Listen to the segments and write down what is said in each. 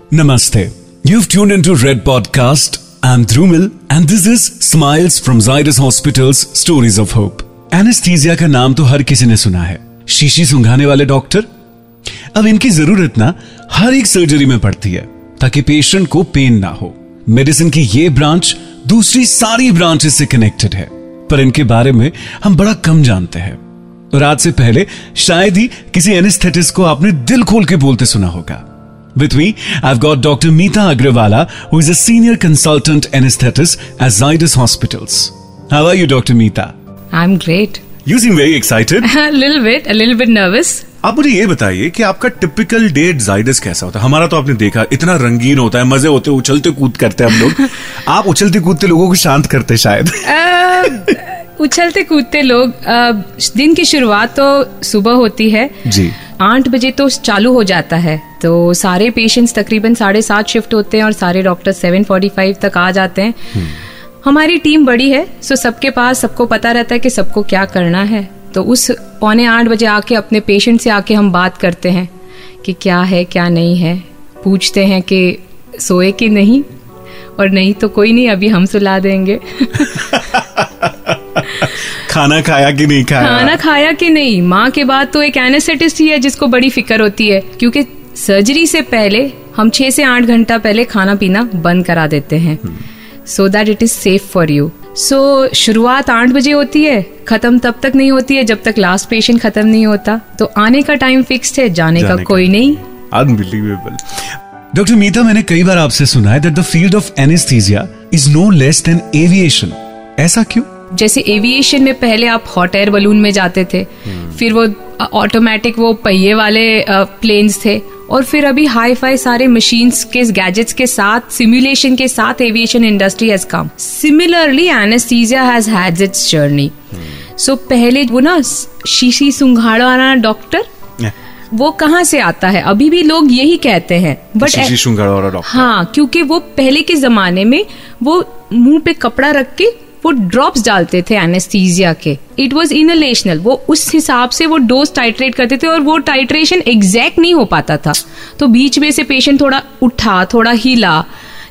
Namaste. You've tuned into Red Podcast. I'm Dhrumil and this is Smiles from Zydus Hospital's Stories of Hope. Anesthesia का नाम तो हर किसी ने सुना है शीशी सुंघाने वाले डॉक्टर अब इनकी ज़रूरत ना हर एक सर्जरी में पड़ती है, ताकि पेशेंट को पेन ना हो मेडिसिन की ये ब्रांच दूसरी सारी ब्रांचेस से कनेक्टेड है पर इनके बारे में हम बड़ा कम जानते हैं और आज से पहले शायद ही किसी एनेस्थेटिस्ट को आपने दिल खोल के बोलते सुना होगा With me, I've got Dr. Meeta Agrawala, who is a senior consultant anesthetist at Zydus Hospitals. How are you, Dr. Meeta? I'm great. You seem very excited. a little bit, a little bit nervous. आप मुझे ये बताइए कि आपका typical date Zydus कैसा होता है हमारा तो आपने देखा इतना रंगीन होता है मज़े होते उछलते कूद करते हैं हम लोग आप उछलते कूदते लोगों को शांत करते शायद उछलते कूदते लोग दिन की शुरुआत तो सुबह होती है जी आठ बजे तो चालू हो जाता है। तो सारे पेशेंट्स तकरीबन साढ़े सात शिफ्ट होते हैं और सारे डॉक्टर सेवन फोर्टी फाइव तक आ जाते हैं। हम्म। हमारी टीम बड़ी है सो सबके पास सबको पता रहता है कि सबको क्या करना है। तो उस पौने आठ बजे आके अपने पेशेंट से आके हम बात करते हैं कि क्या है क्या नहीं है। पूछते हैं कि सोए कि नहीं? और नहीं तो कोई नहीं अभी हम सुला देंगे। खाना खाया कि नहीं खाया? खाना खाया कि नहीं? माँ के बाद तो एक एनेस्थेटिस्ट ही है जिसको बड़ी फ़िक्र होती है। क्योंकि सर्जरी से पहले हम छह से आठ घंटा पहले खाना पीना बंद करा देते हैं। So that it is safe for you so शुरुआत आठ बजे होती है खत्म तब तक नहीं होती है जब तक लास्ट पेशेंट खत्म नहीं होता। तो आने का टाइम फिक्स्ड है जाने, जाने का, का कोई नहीं। अनबिलीवेबल डॉक्टर मीता मैंने कई बार आपसे सुना है that the field of anaesthesia is no less than aviation ऐसा क्यों? जैसे एविएशन में पहले आप हॉट एयर बलून में जाते थे फिर वो ऑटोमेटिक वो पहिए वाले प्लेन्स थे और फिर अभी हाई फाई सारे मशीन्स के गैजेट्स के साथ सिमुलेशन के साथ aviation industry has come similarly anaesthesia has has its journey so पहले वो ना शीशी सुंघाड़ा वाला डॉक्टर वो कहाँ से आता है? अभी भी लोग यही कहते हैं बट हाँ क्योंकि वो पहले के जमाने में वो मुँह पे कपड़ा रख के वो ड्रॉप्स डालते थे एनेस्थीजिया के। इट वॉज़ इनलेशनल वो उस हिसाब से वो डोज टाइट्रेट करते थे और वो टाइट्रेशन एग्जैक्ट नहीं हो पाता था। तो बीच में से पेशेंट थोड़ा उठा, थोड़ा हिला।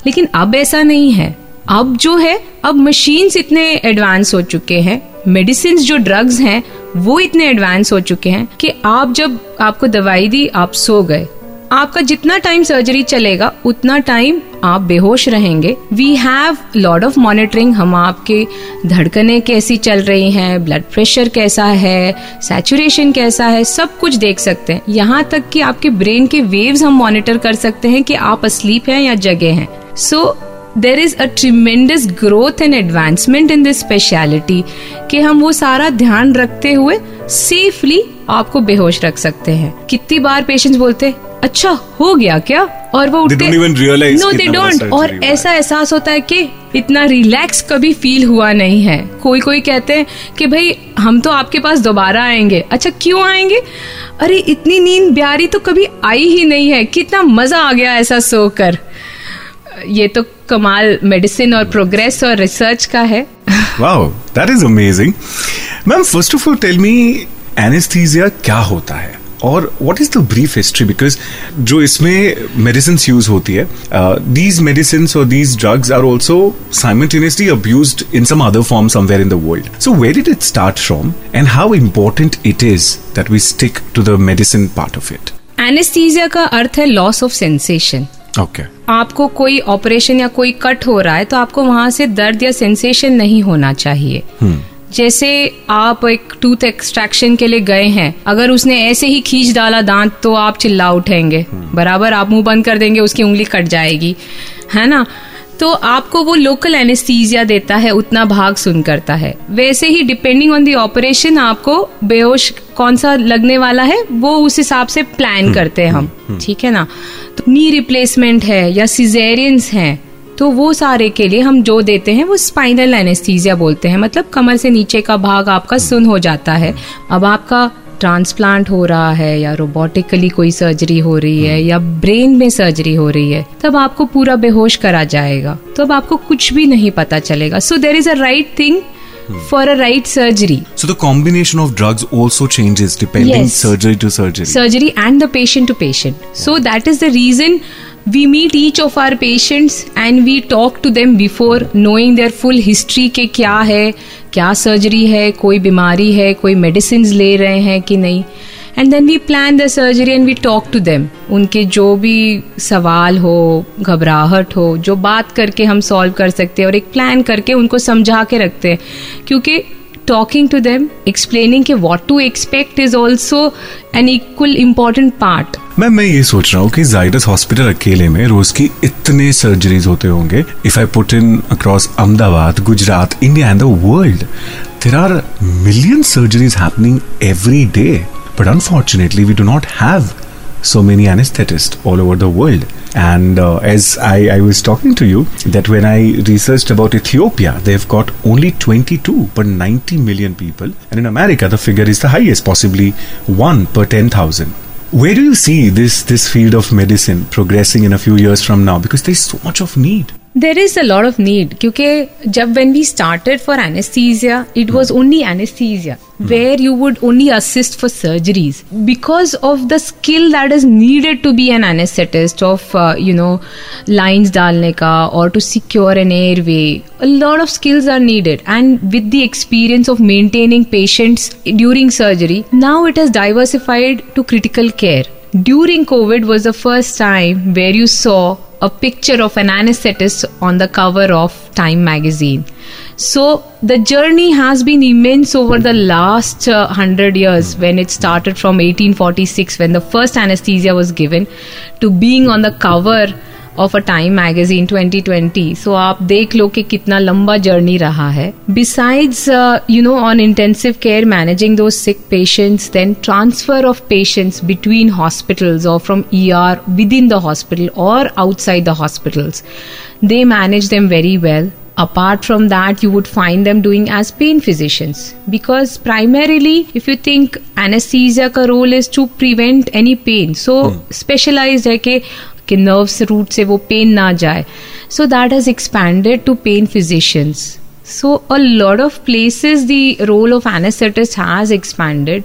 लेकिन अब ऐसा नहीं है। अब जो है, अब मशीन्स इतने एडवांस हो चुके हैं। मेडिसिन जो ड्रग्स हैं, वो इतने एडवांस हो चुके हैं कि आप जब आपको दवाई दी, आप सो गए। आपका जितना टाइम सर्जरी चलेगा, उतना टाइम आप बेहोश रहेंगे। We have lot of monitoring हम आपके धड़कने कैसी चल रही हैं ब्लड प्रेशर कैसा है सैचुरेशन कैसा है, सब कुछ देख सकते हैं। यहाँ तक कि आपके ब्रेन के वेव्स हम मॉनिटर कर सकते हैं कि आप असलीप हैं या जगे हैं। So there is a tremendous growth and advancement in this speciality कि हम वो सारा ध्यान रखते हुए सेफली आपको बेहोश रख सकते हैं। कितनी बार पेशेंट्स बोलते अच्छा हो गया क्या? और वो उठते नो दे डोंट और ऐसा एहसास होता है कि इतना रिलैक्स कभी फील हुआ नहीं है। कोई कोई कहते हैं कि भाई हम तो आपके पास दोबारा आएँगे। अच्छा क्यों आएँगे? अरे इतनी नींद ब्यारी तो कभी आई ही नहीं है। कितना मज़ा आ गया ऐसा सोकर। ये तो कमाल मेडिसिन और प्रोग्रेस और रिसर्च का है। Wow that is amazing ma'am first of all tell me anaesthesia क्या होता है? और what is the brief history because जो इसमें मेडिसिन यूज़ होती है दीज मेडिसिन और these drugs are also simultaneously abuse in some other form somewhere in the world so where did it start from and how important it is that we stick to the medicine part of it anaesthesia का अर्थ है loss of sensation okay okay. आपको कोई operation या कोई cut हो रहा है तो आपको वहाँ से दर्द या सेंसेशन नहीं होना चाहिए। Hmm. जैसे आप एक टूथ एक्सट्रैक्शन के लिए गए हैं अगर उसने ऐसे ही खींच डाला दांत तो आप चिल्ला उठेंगे। हम्म। बराबर आप मुँह बंद कर देंगे उसकी उंगली कट जाएगी। है ना? तो आपको वो लोकल एनेस्थीजिया देता है उतना भाग सुन करता है। वैसे ही डिपेंडिंग ऑन दी ऑपरेशन आपको बेहोश कौन सा लगने वाला है वो उस हिसाब से प्लान हम्म, करते हैं हम। हम्म, ठीक है ना? तो नी रिप्लेसमेंट है या सिजेरियंस हैं तो वो सारे के लिए हम जो देते हैं वो स्पाइनल एनेस्थीजिया बोलते हैं मतलब कमर से नीचे का भाग आपका सुन हो जाता है अब आपका ट्रांसप्लांट हो रहा है या रोबोटिकली कोई सर्जरी हो रही है या ब्रेन में सर्जरी हो रही है तब आपको पूरा बेहोश करा जाएगा तो अब आपको कुछ भी नहीं पता चलेगा so there is a right thing for a right surgery. So the combination of drugs also changes depending yes. surgery to surgery. Surgery and the patient to patient. So that is the reason we meet each of our patients and we talk to them before knowing their full history के क्या है क्या surgery है कोई बीमारी है कोई medicine ले रहे हैं कि नहीं and then we plan the surgery and we talk to them उनके जो भी सवाल हो घबराहट हो जो बात करके हम सॉल्व कर सकते हैं और एक प्लान करके उनको समझा के रखते हैं क्योंकि talking to them, explaining कि what to expect is also an equal important part. मैं मैं ये सोच रहा हूँ कि जाइडस हॉस्पिटल अकेले में रोज की इतने सर्जरीज होते होंगे if I put in across Ahmedabad Gujarat India and the world there are million surgeries happening every day but unfortunately we do not have so many anesthetists all over the world. And uh, as I, I, was talking to you, that when I researched about Ethiopia, they've got only 22 per 90 million people. And in America, the figure is the highest, possibly 1 per 10,000. Where do you see this, this field of medicine progressing in a few years from now? Because there's so much of need there is a lot of need क्योंकि जब when we started for anaesthesia it was only anaesthesia where you would only assist for surgeries because of the skill that is needed to be an anaesthetist of you know lines डालने का और to secure an airway lot of skills are needed and with the experience of maintaining patients during surgery now it is diversified to critical care during COVID was the first time where you saw a picture of an anesthetist on the cover of Time magazine. So the journey has been immense over the last uh, 100 years when it started from 1846 when the first anesthesia was given to being on the cover of a Time magazine 2020 सो आप देख लो कि कितना लंबा journey रहा है besides you know on intensive care managing the sick patients then transfer of patients between hospitals और from E R within the hospital और outside the hospitals they manage them very well apart from that you would find them doing as pain physicians because primarily if you think anesthesia ka role is to prevent any pain so hmm. specialized hai ke कि nerves root से वो pain ना जाए। So that has expanded to pain physicians so a lot of places the role of anaesthetist has expanded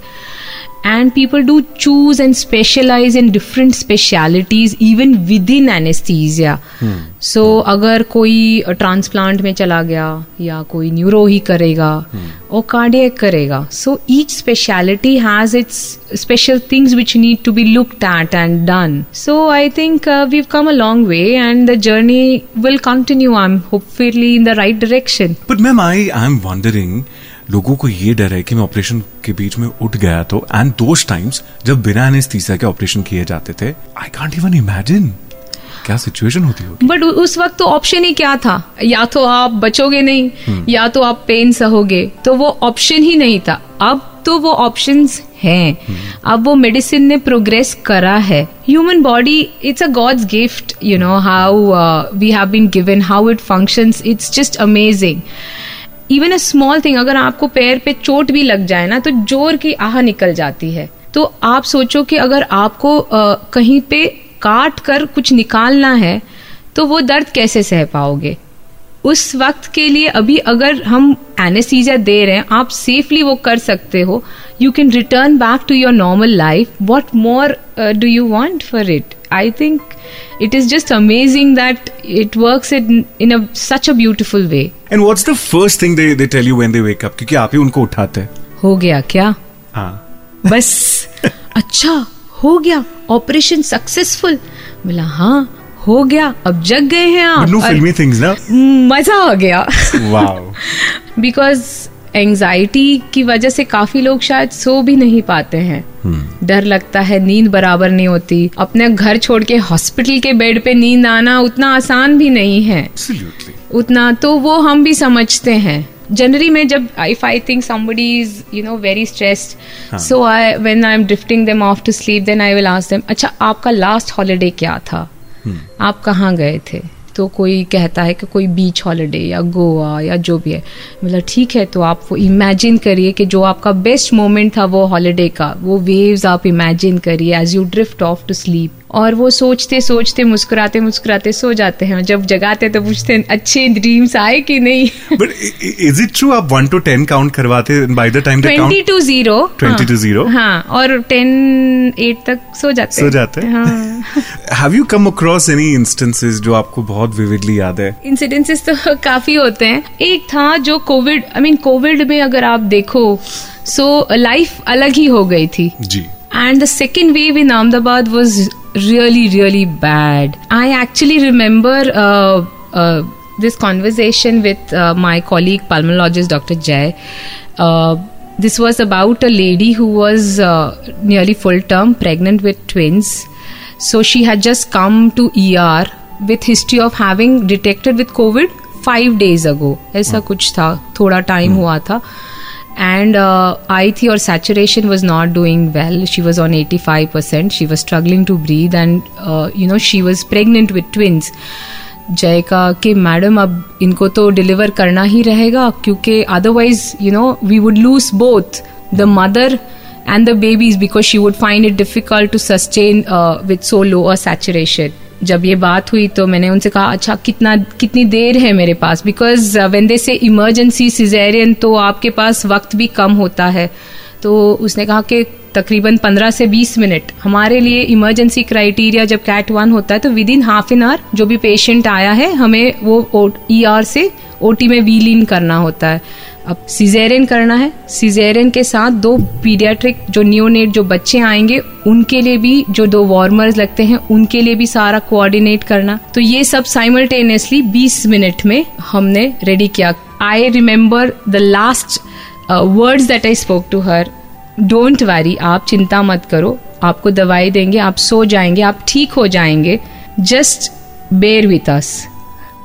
and people do choose and specialize in different specialities even within anesthesia hmm. so hmm. अगर कोई transplant में चला गया या कोई neuro ही करेगा hmm. और cardiac करेगा so each speciality has its special things which need to be looked at and done so i think uh, we've come a long way and the journey will continue i'm hopefully in the right direction but ma'am i i'm wondering लोगों को ये डर है कि मैं operation के बीच में उठ गया तो एंड दोज टाइम्स जब बिना एनेस्थीसिया के ऑपरेशन किए जाते थे आई कांट इवन इमेजिन क्या सिचुएशन होती होगी। बट उस वक्त तो ऑप्शन ही क्या था? या तो आप बचोगे नहीं hmm. या तो आप पेन सहोगे तो वो ऑप्शन ही नहीं था। अब तो वो ऑप्शंस हैं। hmm. अब वो मेडिसिन ने प्रोग्रेस करा है। Human body it's a God's gift you know how we have been given how it functions it's just amazing even a small thing अगर आपको पैर पे चोट भी लग जाए ना तो ज़ोर की आह निकल जाती है। तो आप सोचो कि अगर आपको आ, कहीं पे काट कर कुछ निकालना है तो वो दर्द कैसे सह पाओगे? उस वक्त के लिए अभी अगर हम एनेस्थीजिया दे रहे हैं आप सेफली वो कर सकते हो। You can return back to your normal life what more do you want for it I think it is just amazing that it work in such a beautiful way and what the first thing tell you when they क्योंकि आप ही उनको उठाते हैं। हो गया क्या? बस अच्छा हो गया ऑपरेशन सक्सेसफुल बोला हाँ हो गया अब जग गए हैं आप। ना? मज़ा आ गया। बिकॉज़ एंजाइटी की वजह से काफ़ी लोग शायद सो भी नहीं पाते हैं। डर लगता है नींद बराबर नहीं होती। अपने घर छोड़ के हॉस्पिटल के बेड पे नींद आना उतना आसान भी नहीं है। Absolutely. उतना तो वो हम भी समझते हैं। जनरली में जब if I think somebody is you know very stressed so I when I am drifting them off to sleep then I will ask them अच्छा आपका लास्ट हॉलीडे क्या था? hmm. आप कहाँ गए थे? तो कोई कहता है कि कोई बीच हॉलीडे या गोवा या जो भी है। मतलब ठीक है तो आप वो इमेजिन करिए कि जो आपका बेस्ट मोमेंट था वो हॉलीडे का, वो वेव्स आप इमेजिन करिए as you drift off to sleep और वो सोचते सोचते मुस्कुराते मुस्कुराते सो जाते हैं। जब जगाते तो पूछते हैं अच्छे ड्रीम्स आए कि नहीं? बट इज़ इट ट्रू आप वन टू टेन काउंट करवाते by the time twenty to zero twenty to zero हाँ। और टेन एट तक सो जाते सो जाते have you come across any instances जो आपको बहुत विविडली याद है? इंसिडेंसेस तो काफ़ी होते हैं। एक था जो कोविड आई मीन कोविड में अगर आप देखो सो so, लाइफ अलग ही हो गई थी। जी। And the second wave in Ahmedabad was really, really bad. I actually remember uh, uh, this conversation with uh, my colleague, pulmonologist Dr. Jay. Uh, this was about a lady who was uh, nearly full term pregnant with twins. So she had just come to ER with history of having detected with COVID five days ago. ऐसा कुछ था थोड़ा time हुआ था and uh, आई थी और saturation was not doing well she was on 85% she was struggling to breathe and uh, you know she was pregnant with twins जय का कि मैडम अब इनको तो डिलीवर करना ही रहेगा क्योंकि otherwise you know we would lose both the mother and the babies because she would find it difficult to sustain with so low a saturation जब ये बात हुई तो मैंने उनसे कहा अच्छा कितना, कितनी देर है मेरे पास? बिकॉज़ वेन दे से इमरजेंसी सिजेरियन तो आपके पास वक्त भी कम होता है। तो उसने कहा कि तकरीबन 15 से 20 मिनट। हमारे लिए इमरजेंसी क्राइटेरिया जब कैट वन होता है तो within half an hour जो भी पेशेंट आया है, हमें वो ई आर e से ओटी में वी इन करना होता है। अब सीजेरियन करना है। सीजेरियन के साथ दो पीडियाट्रिक जो न्यूनेट जो बच्चे आएँगे, उनके लिए भी जो दो वार्मर्स लगते हैं, उनके लिए भी सारा कोऑर्डिनेट करना। तो ये सब साइमल्टेनियसली 20 मिनट में हमने रेडी किया। I remember the last words that I spoke to her don't worry आप चिंता मत करो। आपको दवाई देंगे, आप सो जाएँगे, आप ठीक हो जाएँगे। Just bear with us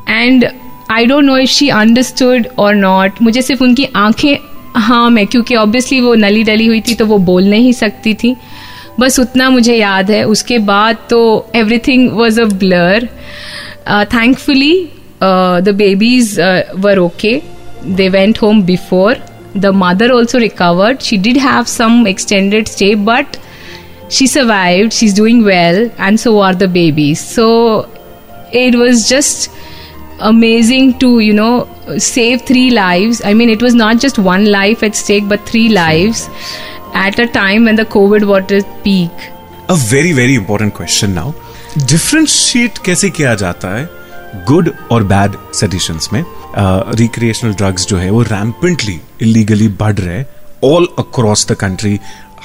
and I don't know if she understood और नॉट मुझे सिर्फ़ उनकी आँखें हाँ मैं, क्योंकि ऑब्वियसली वो नली डली हुई थी तो वो बोल नहीं सकती थी। बस उतना मुझे याद है। उसके बाद तो everything was a blur thankfully the babies were okay they went home before the mother also recovered she did have some extended stay but she survived. She's doing well, and so are the babies. So, it was just amazing to you know save three lives i mean it was not just one life at stake but three lives at a time when the covid was at peak a very very important question now differentiate कैसे किया जाता है good और bad सेडिशंस में recreational drugs जो है वो rampantly illegally बढ़ रहे ऑल अक्रॉस द कंट्री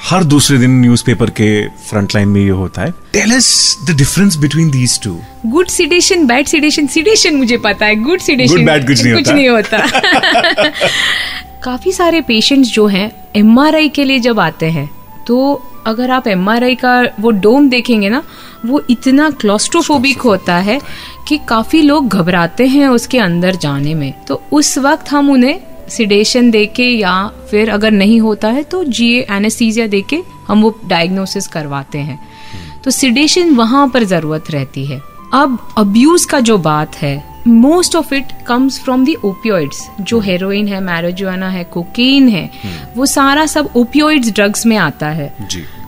हर दूसरे दिन न्यूज़पेपर के फ्रंट लाइन में ये होता है। Tell us the difference between these two good sedation bad sedation sedation मुझे पता है। गुड सिडेशन बैड कुछ नहीं कुछ नहीं होता। काफ़ी सारे पेशेंट्स जो हैं एमआरआई के लिए जब आते हैं तो अगर आप एमआरआई का वो डोम देखेंगे ना वो इतना क्लोस्ट्रोफोबिक होता है कि काफ़ी लोग घबराते हैं उसके अंदर जाने में। तो उस वक्त हम उन्हें सिडेशन देके या फिर अगर नहीं होता है तो जी एनेस्थीजिया देके हम वो डायग्नोसिस करवाते हैं। तो सिडेशन वहाँ पर ज़रूरत रहती है। अब अब्यूज का जो बात है most of it comes from the opioids जो हेरोइन है मैरोजुआना है कोकेन है वो सारा सब ओपियोइड्स ड्रग्स में आता है।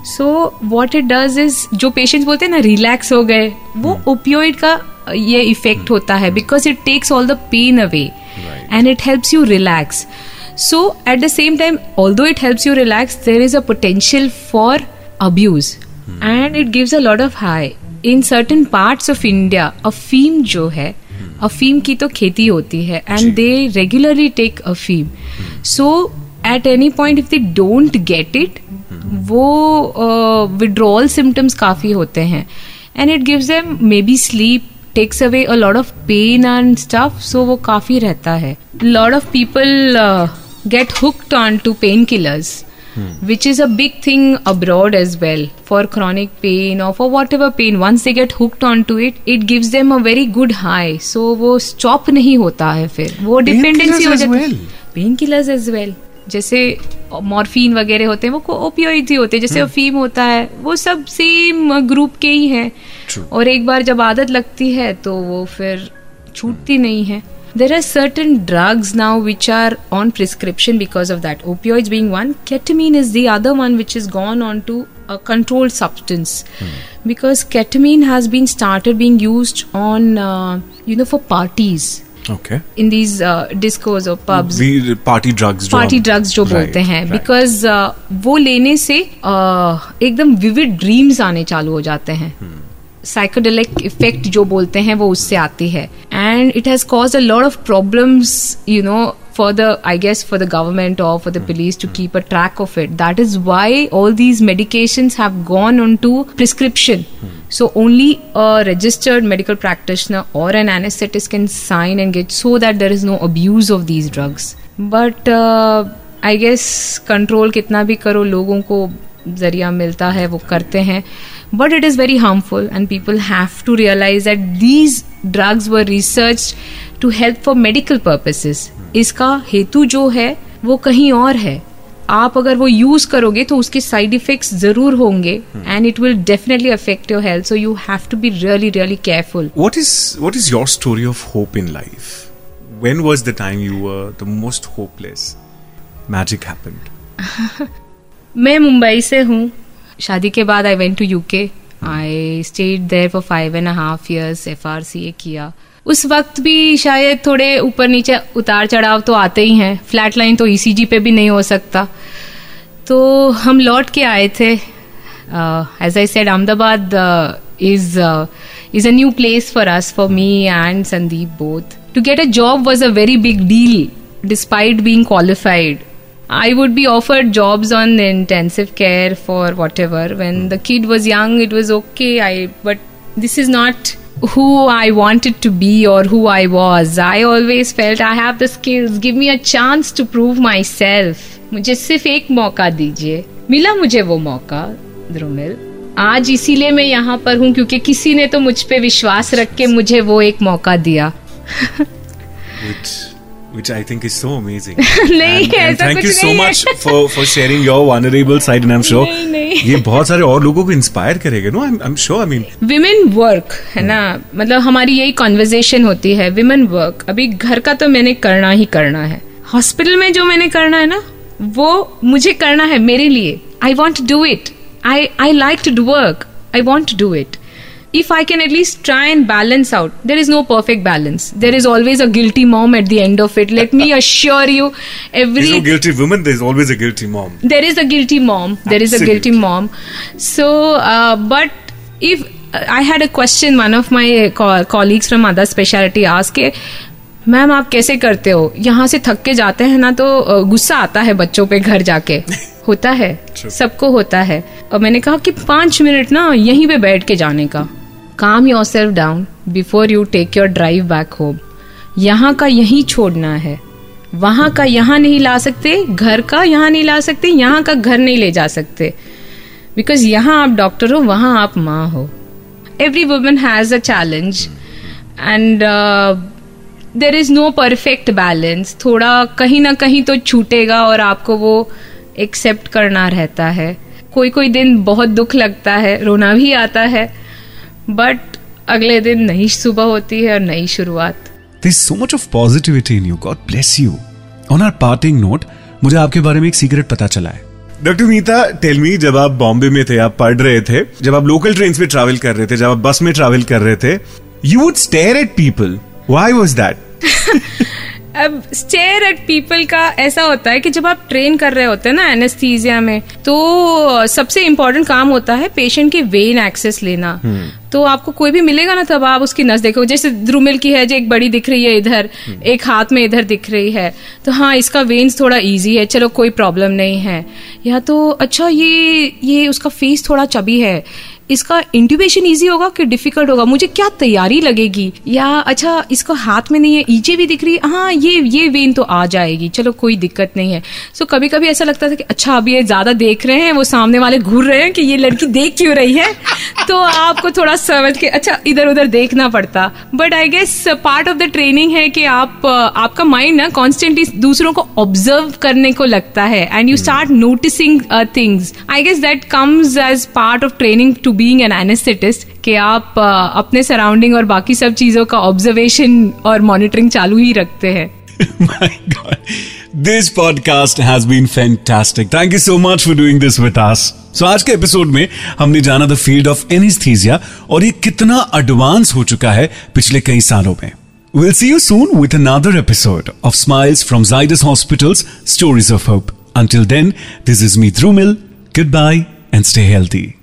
So what it does is जो पेशेंट्स बोलते हैं ना रिलैक्स हो गए वो ओपियोइड का ये इफ़ेक्ट होता है because it takes all the pain away and it helps you relax. So, at the same time, although it helps you relax, there is a potential for abuse hmm. and it gives a lot of high. In certain parts of India, अफीम जो है अफीम की तो खेती होती है and they regularly take अफीम so at any point if they don't get it वो विड्रॉल uh, सिम्टम्स काफ़ी होते हैं and it gives them maybe sleep takes away a lot of pain and stuff so वो काफ़ी रहता है lot of people get hooked on to painkillers which is a big thing abroad as well for chronic pain or for whatever pain once they get hooked onto it it gives them a very good high so वो stop नहीं होता है फिर वो dependency हो जाती है pain killers as well जैसे मॉर्फिन वगैरह होते हैं वो ओपियोइड ही होते हैं जैसे हम्म। अफीम होता है वो सब सेम ग्रुप के ही हैं। और एक बार जब आदत लगती है तो वो फिर छूटती हम्म। नहीं है। There are certain drugs now which are on prescription because of that opioid being one ketamine is the other one which is gone on to a controlled substance because ketamine has been start being use on you know for parties okay in these uh, discos or pubs. Party drugs party drugs जो बोलते हैं because वो लेने से uh, एकदम vivid dreams आने चालू हो जाते हैं साइकोडेलिक इफ़ेक्ट जो बोलते हैं वो उससे आती है and it has cause a lot of problems you know for the i guess for the government or for the police to keep a track of it that is why all these medications have gone onto prescription so only a registered medical practitioner or an anesthetist can sign and get so that there is no abuse of these drugs but uh, i guess control कितना भी करो लोगों को जरिया मिलता है वो करते हैं but it is very harmful and people have to realise that these drugs were research to help for medical purposes इसका हेतु जो है वो कहीं और है। आप अगर वो यूज़ करोगे तो उसके साइड इफेक्ट्स ज़रूर होंगे and it will definitely affect your health so you have to be really really careful What is what is your story of hope in life? When was the time you were the most hopeless? Magic happened. मैं मुंबई से हूँ। शादी के बाद I went to UK I stayed there for five and half years F R C A किया। उस वक्त भी शायद थोड़े ऊपर नीचे उतार चढ़ाव तो आते ही हैं फ्लैट लाइन तो ईसीजी पे भी नहीं हो सकता तो हम लौट के आए थे as I said Ahmedabad is is a new place for us for me and Sandeep both to get a job was a very big deal despite being qualified I would be offered jobs on intensive care for whatever. When the kid was young, it was okay. I but this is not who I wanted to be or who I was. I always felt I have the skills. Give me a chance to prove myself. मुझे सिर्फ़ एक मौका दीजिए मिला मुझे वो मौका ध्रुमिल आज इसीलिए मैं यहाँ पर हूँ क्योंकि किसी ने तो मुझ पे विश्वास रख के मुझे वो एक मौका दिया which I think is so amazing. नहीं, and, and thank you so much for for sharing your vulnerable side and I'm sure. नहीं, नहीं। ये बहुत सारे और लोगों को इंस्पायर करेगा no I'm I'm sure I mean women work है ना? मतलब हमारी यही कॉन्वर्जेशन होती है विमेन वर्क अभी घर का तो मैंने करना ही करना है। हॉस्पिटल में जो मैंने करना है ना वो मुझे करना है मेरे लिए। I want do it I I like to do work I want to do it if I can at least try and balance out, there is no perfect balance. There is always a guilty mom at the end of it. Let me assure you, every there's no guilty woman there's always a guilty mom. there is a guilty mom there Absolutely. is a guilty mom so uh, but if uh, i had a question one of my co- colleagues from other specialty asked ma'am आप कैसे करते हो यहाँ से थक के जाते हैं ना तो गुस्सा आता है बच्चों पे घर जाके होता है सबको होता है और मैंने कहा कि पाँच मिनट ना यहीं पे बैठ के जाने का काम yourself down before you take your drive back home यहाँ का यहीं छोड़ना है। वहाँ का यहाँ नहीं ला सकते, घर का यहाँ नहीं ला सकते, यहाँ का घर नहीं ले जा सकते। बिकॉज़ यहाँ आप डॉक्टर हो, वहाँ आप माँ हो। Every woman has a challenge and there is no perfect balance थोड़ा कहीं ना कहीं तो छूटेगा और आपको वो एक्सेप्ट करना रहता है। कोई कोई दिन बहुत दुख लगता है, रोना भी आता है। बट अगले दिन नई सुबह होती है और नई शुरुआत। There's so much of positivity in you. God bless you. On our parting note, मुझे आपके बारे में एक सीक्रेट पता चला है। डॉक्टर मीता टेल मी जब आप बॉम्बे में थे आप पढ़ रहे थे जब आप लोकल ट्रेन में ट्रैवल कर रहे थे जब आप बस में ट्रैवल कर रहे थे you would stare at people why was that अब स्टेयर एट पीपल का ऐसा होता है कि जब आप ट्रेन कर रहे होते हैं ना एनेस्थीजिया में तो सबसे इम्पोर्टेंट काम होता है पेशेंट की वेन एक्सेस लेना। तो आपको कोई भी मिलेगा ना तब आप उसकी नस देखो। जैसे द्रुमिल की है जो एक बड़ी दिख रही है इधर एक हाथ में इधर दिख रही है। तो हाँ इसका वेन्स थोड़ा इजी है। चलो कोई प्रॉब्लम नहीं है। या तो अच्छा ये ये उसका फेस थोड़ा चबी है। इसका इंट्यूबेशन इजी होगा कि डिफ़िकल्ट होगा? मुझे क्या तैयारी लगेगी? या अच्छा इसको हाथ में नहीं है ईजे भी दिख रही है? हाँ ये ये वेन तो आ जाएगी। चलो कोई दिक्कत नहीं है। सो so, कभी कभी ऐसा लगता था कि अच्छा अभी ये ज़्यादा देख रहे हैं वो सामने वाले घूर रहे हैं कि ये लड़की देख क्यों रही है? तो आपको थोड़ा समझ के अच्छा इधर उधर देखना पड़ता। But I guess part of the training है कि आप आपका माइंड ना कॉन्स्टेंटली दूसरों को ऑब्ज़र्व करने को लगता है। And you start noticing things I guess that comes as part of training to being an anaesthetist कि आप uh, अपने सराउंडिंग और बाकी सब चीज़ों का ऑब्जर्वेशन और मॉनिटरिंग चालू ही रखते हैं। My God. This podcast has been fantastic. Thank you so much for doing this with us. So आज के एपिसोड में हमने जाना द फील्ड ऑफ एनेस्थीसिया और ये कितना एडवांस हो चुका है पिछले कई सालों में We'll see you soon with another episode of Smiles from Zydus Hospital's Stories of Hope. Until then, this is me, Drumil. Goodbye and stay healthy.